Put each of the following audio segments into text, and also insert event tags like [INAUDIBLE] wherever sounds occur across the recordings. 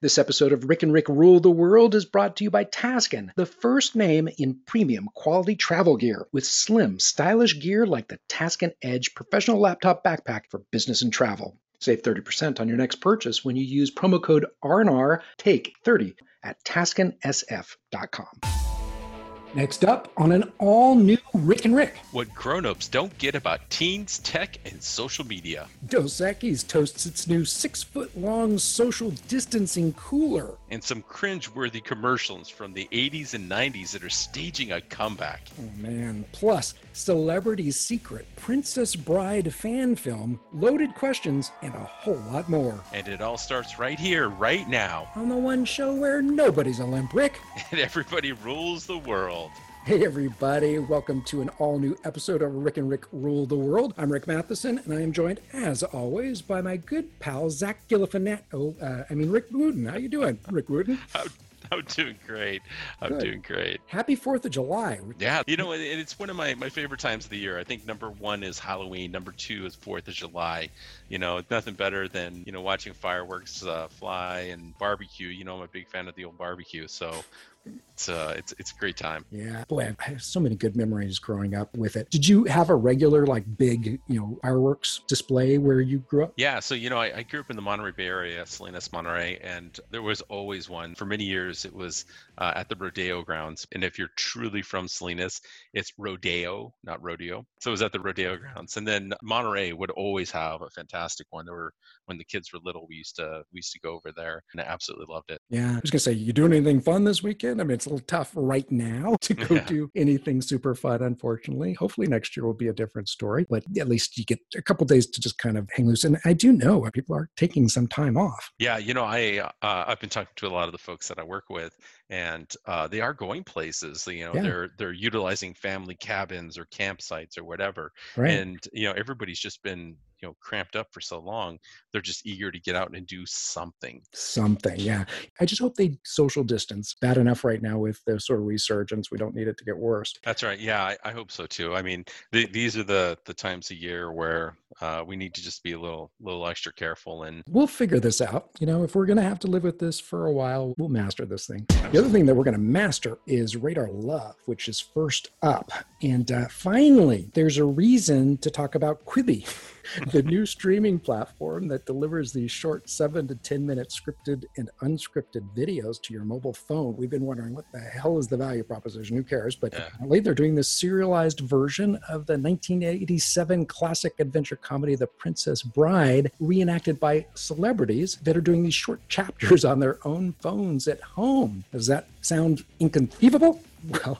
This episode of Rick and Rick Rule the World is brought to you by Taskin, the first name in premium quality travel gear with slim, stylish gear like the Taskin Edge professional laptop backpack for business and travel. Save 30% on your next purchase when you use promo code RNR TAKE 30 at taskinsf.com. Next up on an all new Rick and Rick. What grown-ups don't get about teens, tech, and social media. Dos Equis toasts its new six foot long social distancing cooler. And some cringe-worthy commercials from the 80s and 90s that are staging a comeback. Oh man. Plus, Celebrity Secret, Princess Bride fan film, loaded questions, and a whole lot more. And it all starts right here, right now. On the one show where nobody's a limp Rick. [LAUGHS] And everybody rules the world. Hey, everybody. Welcome to an all new episode of Rick and Rick Rule the World. I'm Rick Matheson, and I am joined, as always, by my good pal, Zach Galifianakis. Oh, uh, I mean, Rick Wooten. How you doing, Rick Wooten? [LAUGHS] I'm doing great. I'm Good. doing great. Happy Fourth of July. Yeah, you know, it's one of my, my favorite times of the year. I think number one is Halloween. Number two is Fourth of July. You know, nothing better than you know watching fireworks uh, fly and barbecue. You know, I'm a big fan of the old barbecue. So it's uh, it's it's a great time. Yeah, boy, I have so many good memories growing up with it. Did you have a regular like big you know fireworks display where you grew up? Yeah, so you know I, I grew up in the Monterey Bay area, Salinas, Monterey, and there was always one. For many years, it was uh, at the rodeo grounds. And if you're truly from Salinas, it's rodeo, not rodeo. So it was at the rodeo grounds. And then Monterey would always have a fantastic one. There were when the kids were little, we used to we used to go over there, and I absolutely loved it. Yeah, I was gonna say, you doing anything fun this weekend? I mean, it's a little tough right now [LAUGHS] to go yeah. do anything super fun, unfortunately. Hopefully next year will be a different story, but at least you get a couple days to just kind of hang loose. And I do know people are taking some time off. Yeah, you know, I uh, I've been talking to a lot of the folks that I work with, and uh, they are going places. You know, yeah. they're they're utilizing family cabins or campsites or whatever, right. and you know, everybody's just been you know cramped up for so long they're just eager to get out and do something something yeah i just hope they social distance bad enough right now with the sort of resurgence we don't need it to get worse that's right yeah i, I hope so too i mean the, these are the the times a year where uh, we need to just be a little little extra careful and we'll figure this out you know if we're going to have to live with this for a while we'll master this thing. The other thing that we're going to master is radar love which is first up. And uh, finally there's a reason to talk about quibi [LAUGHS] [LAUGHS] the new streaming platform that delivers these short seven to 10 minute scripted and unscripted videos to your mobile phone. We've been wondering what the hell is the value proposition? Who cares? But yeah. apparently they're doing this serialized version of the 1987 classic adventure comedy, The Princess Bride, reenacted by celebrities that are doing these short chapters on their own phones at home. Does that sound inconceivable? Well,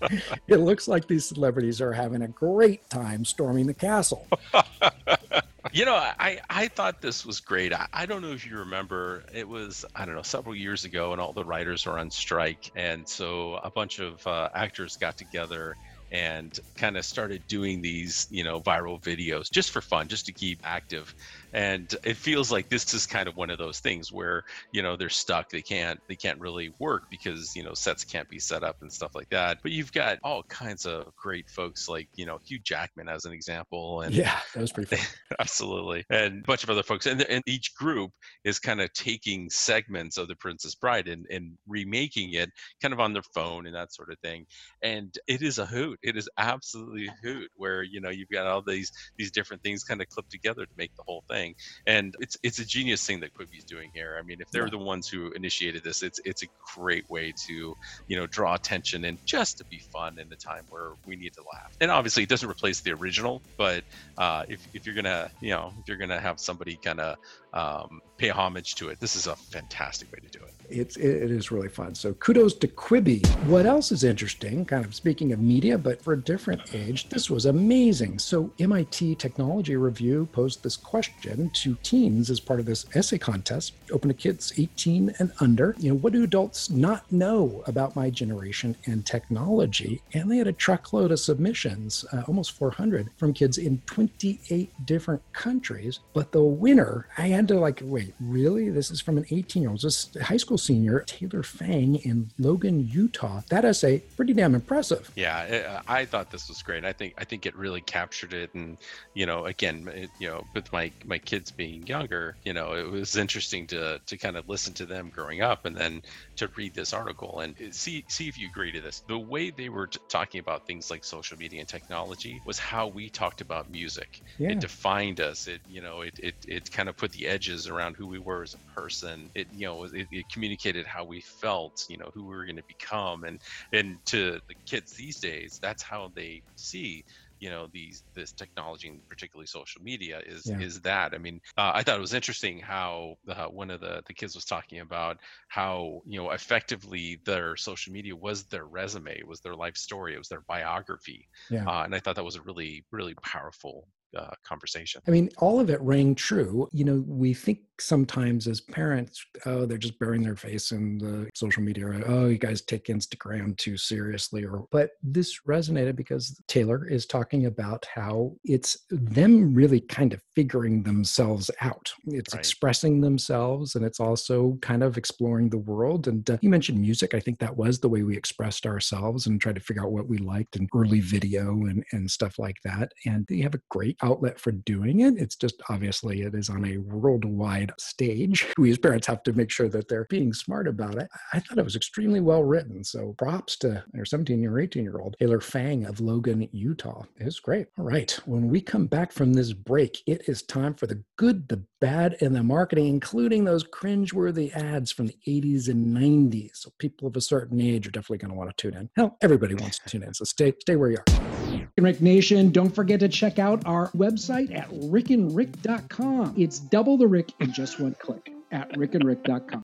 [LAUGHS] it looks like these celebrities are having a great time storming the castle. [LAUGHS] you know, I, I thought this was great. I, I don't know if you remember, it was, I don't know, several years ago, and all the writers were on strike. And so a bunch of uh, actors got together and kind of started doing these, you know, viral videos just for fun, just to keep active and it feels like this is kind of one of those things where you know they're stuck. They can't they can't really work because you know sets can't be set up and stuff like that. But you've got all kinds of great folks like you know hugh jackman as an example and yeah that was pretty fun. [LAUGHS] Absolutely. And a bunch of other folks. And, and each group is kind of taking segments of the princess bride and, and remaking it kind of on their phone and that sort of thing. And it is a hoot. It is absolutely a hoot where you know you've got all these these different things kind of clipped together to make the whole thing And it's it's a genius thing that Quibi's doing here. I mean, if they're yeah. the ones who initiated this, it's it's a great way to you know draw attention and just to be fun in a time where we need to laugh. And obviously, it doesn't replace the original, but uh, if if you're gonna you know if you're gonna have somebody kind of um, pay homage to it, this is a fantastic way to do it it's it is really fun. So kudos to Quibi. What else is interesting? Kind of speaking of media, but for a different age, this was amazing. So MIT Technology Review posed this question to teens as part of this essay contest, open to kids 18 and under. You know, what do adults not know about my generation and technology? And they had a truckload of submissions, uh, almost 400 from kids in 28 different countries. But the winner, I had to like, wait, really? This is from an 18 year old, this high school senior, Taylor Fang in Logan, Utah. That essay, pretty damn impressive. Yeah, I thought this was great. I think I think it really captured it, and you know, again, it, you know, with my my kids being younger, you know, it was interesting to to kind of listen to them growing up, and then to read this article and see see if you agree to this. The way they were t- talking about things like social media and technology was how we talked about music. Yeah. It defined us. It you know it, it it kind of put the edges around who we were as a person. It you know it, it communicated how we felt. You know who we were going to become. And and to the kids these days, that's how they see you know these this technology and particularly social media is yeah. is that i mean uh, i thought it was interesting how uh, one of the the kids was talking about how you know effectively their social media was their resume it was their life story it was their biography yeah. Uh, and i thought that was a really really powerful uh, conversation. I mean, all of it rang true. You know, we think sometimes as parents, oh, they're just burying their face in the social media. Or, oh, you guys take Instagram too seriously. Or, but this resonated because Taylor is talking about how it's them really kind of figuring themselves out. It's right. expressing themselves, and it's also kind of exploring the world. And uh, you mentioned music. I think that was the way we expressed ourselves and tried to figure out what we liked and early video and and stuff like that. And they have a great outlet for doing it. It's just obviously it is on a worldwide stage. We as parents have to make sure that they're being smart about it. I thought it was extremely well written. So props to their 17 or 18 year old Taylor Fang of Logan, Utah. It's great. All right. When we come back from this break, it is time for the good, the bad, and the marketing, including those cringeworthy ads from the 80s and 90s. So people of a certain age are definitely going to want to tune in. Hell, everybody wants to tune in. So stay, stay where you are. Rick Nation, don't forget to check out our website at rickandrick.com. It's double the Rick in just one click at rickandrick.com.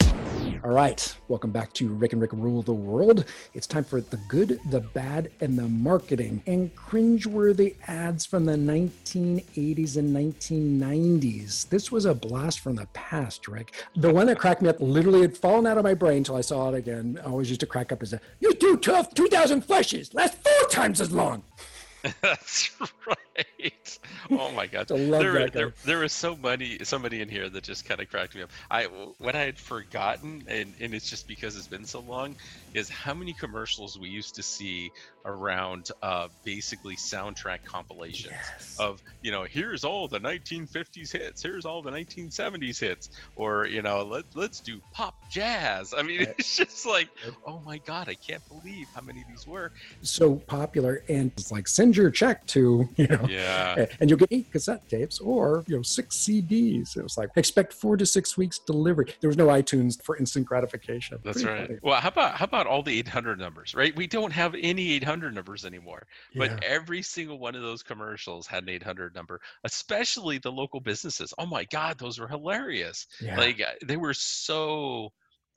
All right, welcome back to Rick and Rick Rule the World. It's time for the good, the bad, and the marketing and cringeworthy ads from the 1980s and 1990s. This was a blast from the past, Rick. The one that cracked me up literally had fallen out of my brain until I saw it again. I always used to crack up as a, you too tough, 2,000 flushes, last four times as long. [LAUGHS] That's right. Oh my god. [LAUGHS] there, there, there was so many somebody in here that just kind of cracked me up. I what I had forgotten, and, and it's just because it's been so long, is how many commercials we used to see around uh, basically soundtrack compilations yes. of you know here's all the 1950s hits, here's all the 1970s hits, or you know let let's do pop jazz. I mean, [LAUGHS] it's just like oh my god, I can't believe how many of these were. So popular, and it's like send your check to you know yeah, and you'll get eight cassette tapes or you know six CDs. It was like expect four to six weeks delivery. There was no iTunes for instant gratification. That's Pretty right. Funny. Well, how about how about all the 800 numbers? Right, we don't have any 800 numbers anymore, but yeah. every single one of those commercials had an 800 number, especially the local businesses. Oh my God, those were hilarious! Yeah. Like uh, they were so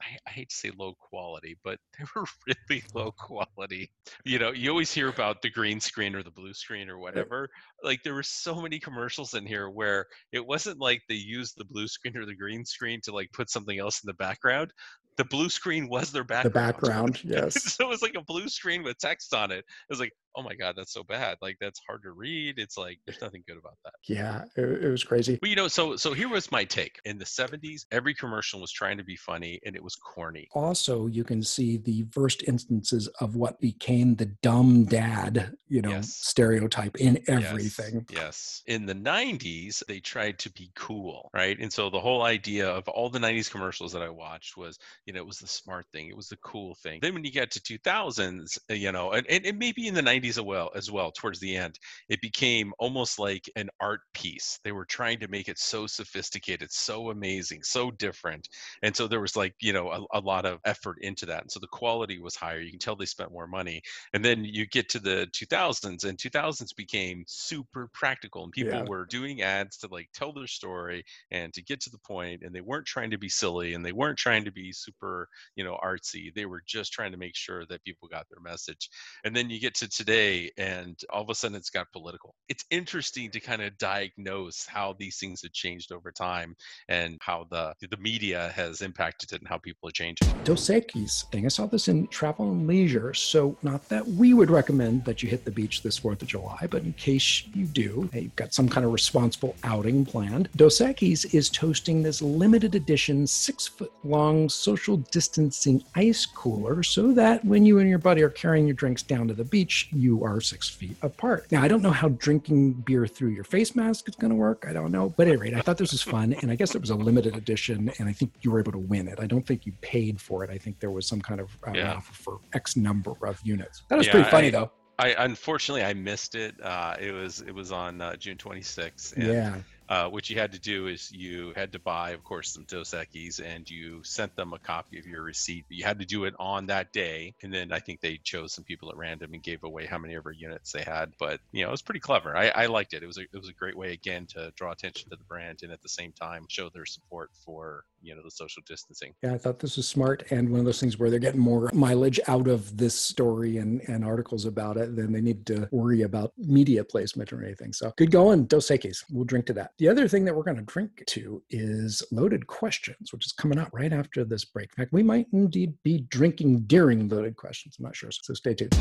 I, I, hate to say low quality, but [LAUGHS] they were really low quality. You know, you always hear about the green screen or the blue screen or whatever. Like there were so many commercials in here where it wasn't like they used the blue screen or the green screen to like put something else in the background. The blue screen was their background. The background, [LAUGHS] yes. so it was like a blue screen with text on it. It was like, oh my god that's so bad like that's hard to read. It's like there's nothing good about that. Yeah it, it was crazy. But you know so so here was my take. In the 70s every commercial was trying to be funny and it was corny. Also you can see the first instances of what became the dumb dad you know yes. stereotype in everything. yes. yes in the 90s they tried to be cool right? And so the whole idea of all the 90s commercials that i watched was you know it was the smart thing it was the cool thing. Then when you get to 2000s uh, you know and, and, and maybe in the 90s 90s as well as well towards the end it became almost like an art piece. They were trying to make it so sophisticated so amazing so different and so there was like you know a, a lot of effort into that and so the quality was higher. You can tell they spent more money and then you get to the 2000s and 2000s became super practical and people yeah. were doing ads to like tell their story and to get to the point and they weren't trying to be silly and they weren't trying to be super you know artsy. They were just trying to make sure that people got their message and then you get to today and all of a sudden it's got political. It's interesting to kind of diagnose how these things have changed over time and how the the media has impacted it and how people are changing. Dos Equis thing. I saw this in Travel and Leisure. So not that we would recommend that you hit the beach this 4th of July, but in case you do, hey, you've got some kind of responsible outing planned. Dos Equis is toasting this limited edition six foot long social distancing ice cooler so that when you and your buddy are carrying your drinks down to the beach, you are six feet apart. Now, I don't know how drinking beer through your face mask is going to work. I don't know. But at any rate, I thought this was fun. And I guess it was a limited edition. And I think you were able to win it. I don't think you paid for it. I think there was some kind of uh, yeah. offer for X number of units. That was yeah, pretty funny, I, though. I unfortunately I missed it. Uh, it was it was on uh, June 26th. And yeah. Uh, what you had to do is you had to buy, of course, some Dos Equis, and you sent them a copy of your receipt. But you had to do it on that day, and then I think they chose some people at random and gave away how many of ever units they had. But you know, it was pretty clever. I, I liked it. It was a, it was a great way again to draw attention to the brand and at the same time show their support for you know the social distancing. Yeah, I thought this was smart and one of those things where they're getting more mileage out of this story and and articles about it than they need to worry about media placement or anything. So good going, Dos Equis. We'll drink to that. The other thing that we're going to drink to is Loaded Questions, which is coming out right after this break. In fact, we might indeed be drinking during Loaded Questions. I'm not sure, so stay tuned.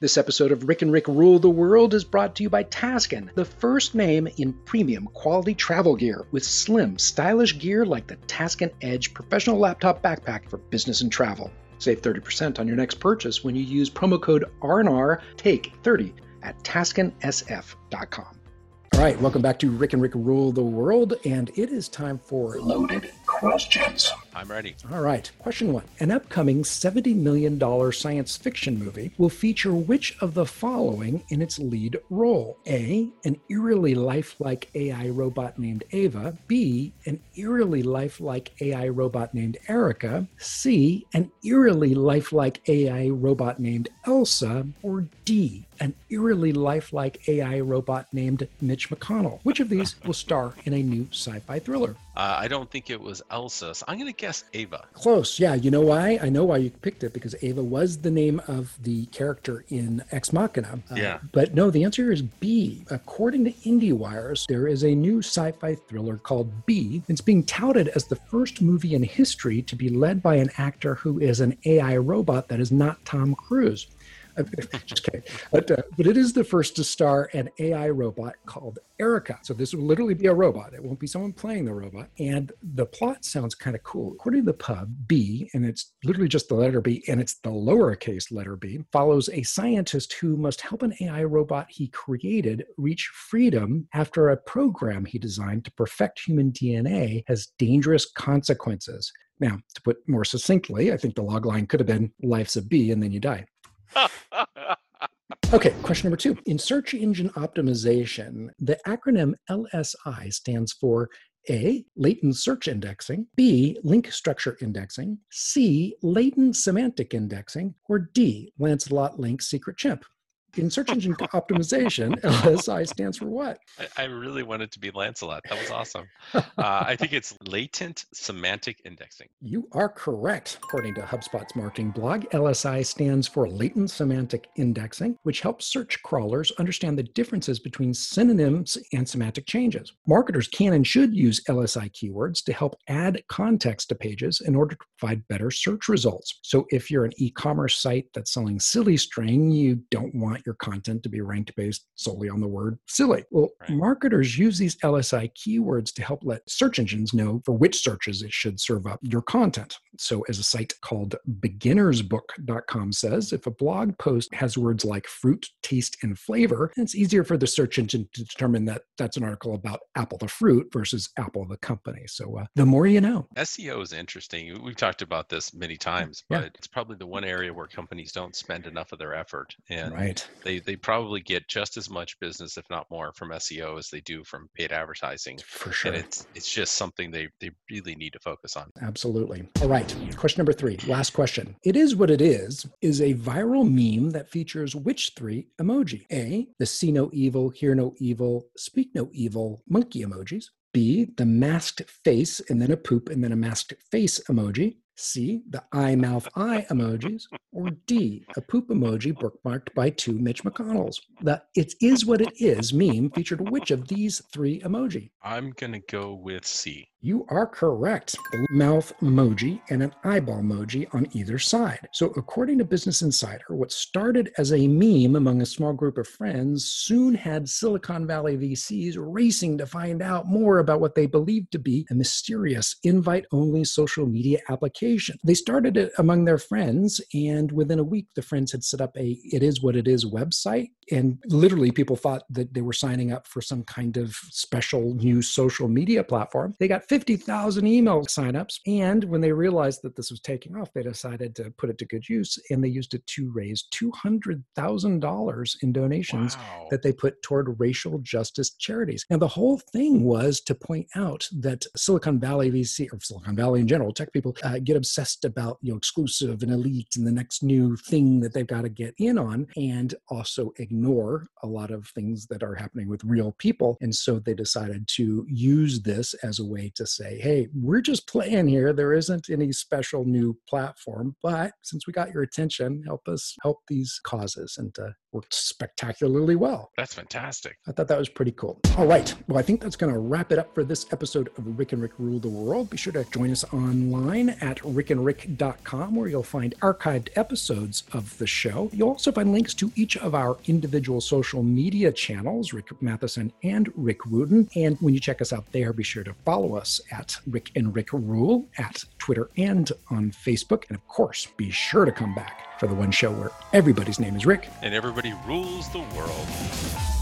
This episode of Rick and Rick Rule the World is brought to you by Taskin, the first name in premium quality travel gear with slim, stylish gear like the Taskin Edge professional laptop backpack for business and travel. Save 30% on your next purchase when you use promo code RNR TAKE 30 at taskinsf.com. All right, welcome back to Rick and Rick Rule the World, and it is time for loaded questions. I'm ready. All right. Question one An upcoming $70 million science fiction movie will feature which of the following in its lead role? A. An eerily lifelike AI robot named Ava. B. An eerily lifelike AI robot named Erica. C. An eerily lifelike AI robot named Elsa. Or D an eerily lifelike AI robot named Mitch McConnell. Which of these will star in a new sci fi thriller? Uh, I don't think it was Elsa. So I'm going to guess Ava. Close. Yeah. You know why? I know why you picked it because Ava was the name of the character in Ex Machina. Uh, yeah. But no, the answer is B. According to IndieWires, there is a new sci fi thriller called B. It's being touted as the first movie in history to be led by an actor who is an AI robot that is not Tom Cruise. [LAUGHS] just kidding. But, uh, but it is the first to star an AI robot called Erica. So this will literally be a robot. It won't be someone playing the robot. And the plot sounds kind of cool. According to the pub, B, and it's literally just the letter B, and it's the lowercase letter B, follows a scientist who must help an AI robot he created reach freedom after a program he designed to perfect human DNA has dangerous consequences. Now, to put more succinctly, I think the log line could have been life's a bee and then you die. [LAUGHS] Okay, question number two. In search engine optimization, the acronym LSI stands for A, latent search indexing, B, link structure indexing, C, latent semantic indexing, or D, Lancelot link secret chimp in search engine [LAUGHS] optimization, LSI stands for what? I, I, really wanted to be Lancelot. That was awesome. [LAUGHS] Uh, I think it's latent semantic indexing. You are correct. According to HubSpot's marketing blog, LSI stands for latent semantic indexing, which helps search crawlers understand the differences between synonyms and semantic changes. Marketers can and should use LSI keywords to help add context to pages in order to provide better search results. So if you're an e commerce site that's selling silly string, you don't want your content to be ranked based solely on the word silly. Well, right. marketers use these LSI keywords to help let search engines know for which searches it should serve up your content. So, as a site called beginnersbook.com says, if a blog post has words like fruit, taste, and flavor, it's easier for the search engine to determine that that's an article about Apple the fruit versus Apple the company. So, uh, the more you know. SEO is interesting. We've talked about this many times, but yeah. it's probably the one area where companies don't spend enough of their effort. And right they they probably get just as much business, if not more, from SEO as they do from paid advertising. For sure. And it's it's just something they they really need to focus on. Absolutely. All right. Question number three. Last question. It is what it is is a viral meme that features which three emoji? A. The see no evil, hear no evil, speak no evil monkey emojis. B. The masked face and then a poop and then a masked face emoji. C, the eye mouth eye emojis, or D, a poop emoji bookmarked by two Mitch McConnells? The it is what it is meme featured which of these three emoji? I'm going to go with C. You are correct. The mouth emoji and an eyeball emoji on either side. So, according to Business Insider, what started as a meme among a small group of friends soon had Silicon Valley VCs racing to find out more about what they believed to be a mysterious invite only social media application. They started it among their friends, and within a week, the friends had set up a It Is What It Is website. And literally, people thought that they were signing up for some kind of special new social media platform. They got 50,000 email signups. And when they realized that this was taking off, they decided to put it to good use and they used it to raise $200,000 in donations Wow. that they put toward racial justice charities. Now, the whole thing was to point out that Silicon Valley VC or Silicon Valley in general, tech people uh, get obsessed about you know exclusive and elite and the next new thing that they've got to get in on, and also ignore a lot of things that are happening with real people. And so they decided to use this as a way to say, hey, we're just playing here. There isn't any special new platform, but since we got your attention, help us help these causes. And uh, worked spectacularly well. That's fantastic. I thought that was pretty cool. All right. Well, I think that's going to wrap it up for this episode of Rick and Rick Rule the World. Be sure to join us online at rickandrick.com where you'll find archived episodes of the show. You'll also find links to each of our individual social media channels, Rick Matheson and Rick Wooten. And when you check us out there, be sure to follow us at Rick and Rick Rule at Twitter and on Facebook. And of course, be sure to come back for the one show where everybody's name is Rick And everybody rules the world.